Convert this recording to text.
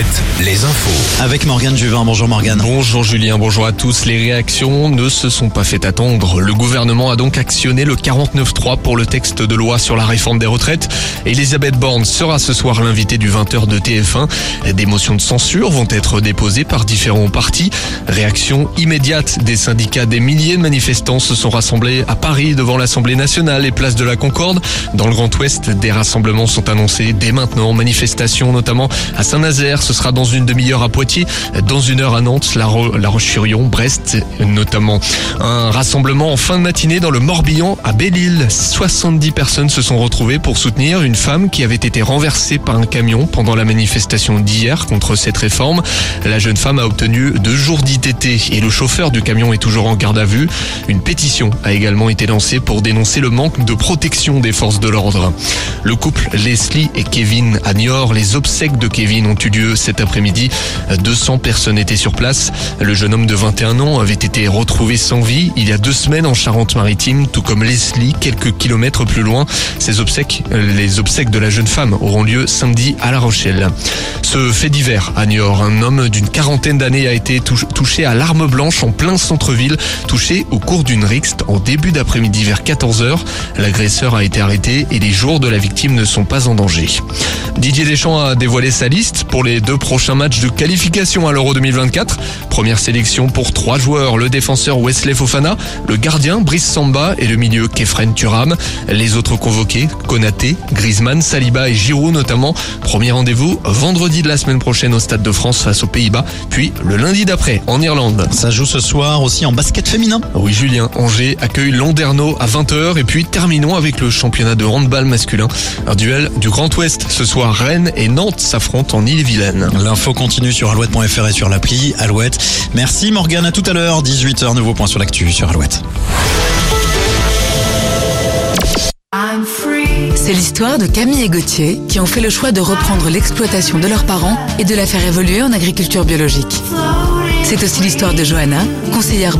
Alouette, les infos. Avec Morgane Juvin. Bonjour Morgane. Bonjour Julien, bonjour à tous. Les réactions ne se sont pas fait attendre. Le gouvernement a donc actionné le 49.3 pour le texte de loi sur la réforme des retraites. Elisabeth Borne sera ce soir l'invitée du 20h de TF1. Des motions de censure vont être déposées par différents partis. Réaction immédiate des syndicats. Des milliers de manifestants se sont rassemblés à Paris devant l'Assemblée nationale et place de la Concorde. Dans le Grand Ouest, des rassemblements sont annoncés dès maintenant. Manifestations notamment à Saint-Nazaire. Ce sera dans une demi-heure à Poitiers, dans une heure à Nantes, La, Ro- Roche-sur-Yon, Brest notamment. Un rassemblement en fin de matinée dans le Morbihan à Belle-Île. 70 personnes se sont retrouvées pour soutenir une femme qui avait été renversée par un camion pendant la manifestation d'hier contre cette réforme. La jeune femme a obtenu deux jours d'ITT et le chauffeur du camion est toujours en garde à vue. Une pétition a également été lancée pour dénoncer le manque de protection des forces de l'ordre. Le couple Leslie et Kevin à Niort, les obsèques de Kevin ont eu lieu cet après-midi. 200 personnes étaient sur place. Le jeune homme de 21 ans avait été retrouvé sans vie il y a deux semaines en Charente-Maritime, tout comme Leslie, quelques kilomètres plus loin. Ces obsèques, euh, les obsèques de la jeune femme auront lieu samedi à La Rochelle. Ce fait divers à Niort, un homme d'une quarantaine d'années a été tou- touché à l'arme blanche en plein centre-ville, touché au cours d'une rixte en début d'après-midi vers 14h. L'agresseur a été arrêté et les jours de la victime ne sont pas en danger. Didier Deschamps a dévoilé sa liste pour les prochains matchs de qualification à l'Euro 2024. Première sélection pour trois joueurs, le défenseur Wesley Fofana, le gardien Brice Samba et le milieu Kefren Turam. Les autres convoqués, Konaté, Griezmann, Saliba et Giroud notamment. Premier rendez-vous vendredi de la semaine prochaine au Stade de France face aux Pays-Bas, puis le lundi d'après en Irlande. Ça joue ce soir aussi en basket féminin. Oui Julien, Angers accueille Landerneau à 20h et puis terminons avec le championnat de handball masculin. Un duel du Grand Ouest ce soir, Rennes et Nantes s'affrontent en L'info continue sur alouette.fr et sur l'appli Alouette. Merci Morgane, à tout à l'heure. 18h, nouveau point sur l'actu sur Alouette. C'est l'histoire de Camille et Gauthier qui ont fait le choix de reprendre l'exploitation de leurs parents et de la faire évoluer en agriculture biologique. C'est aussi l'histoire de Johanna, conseillère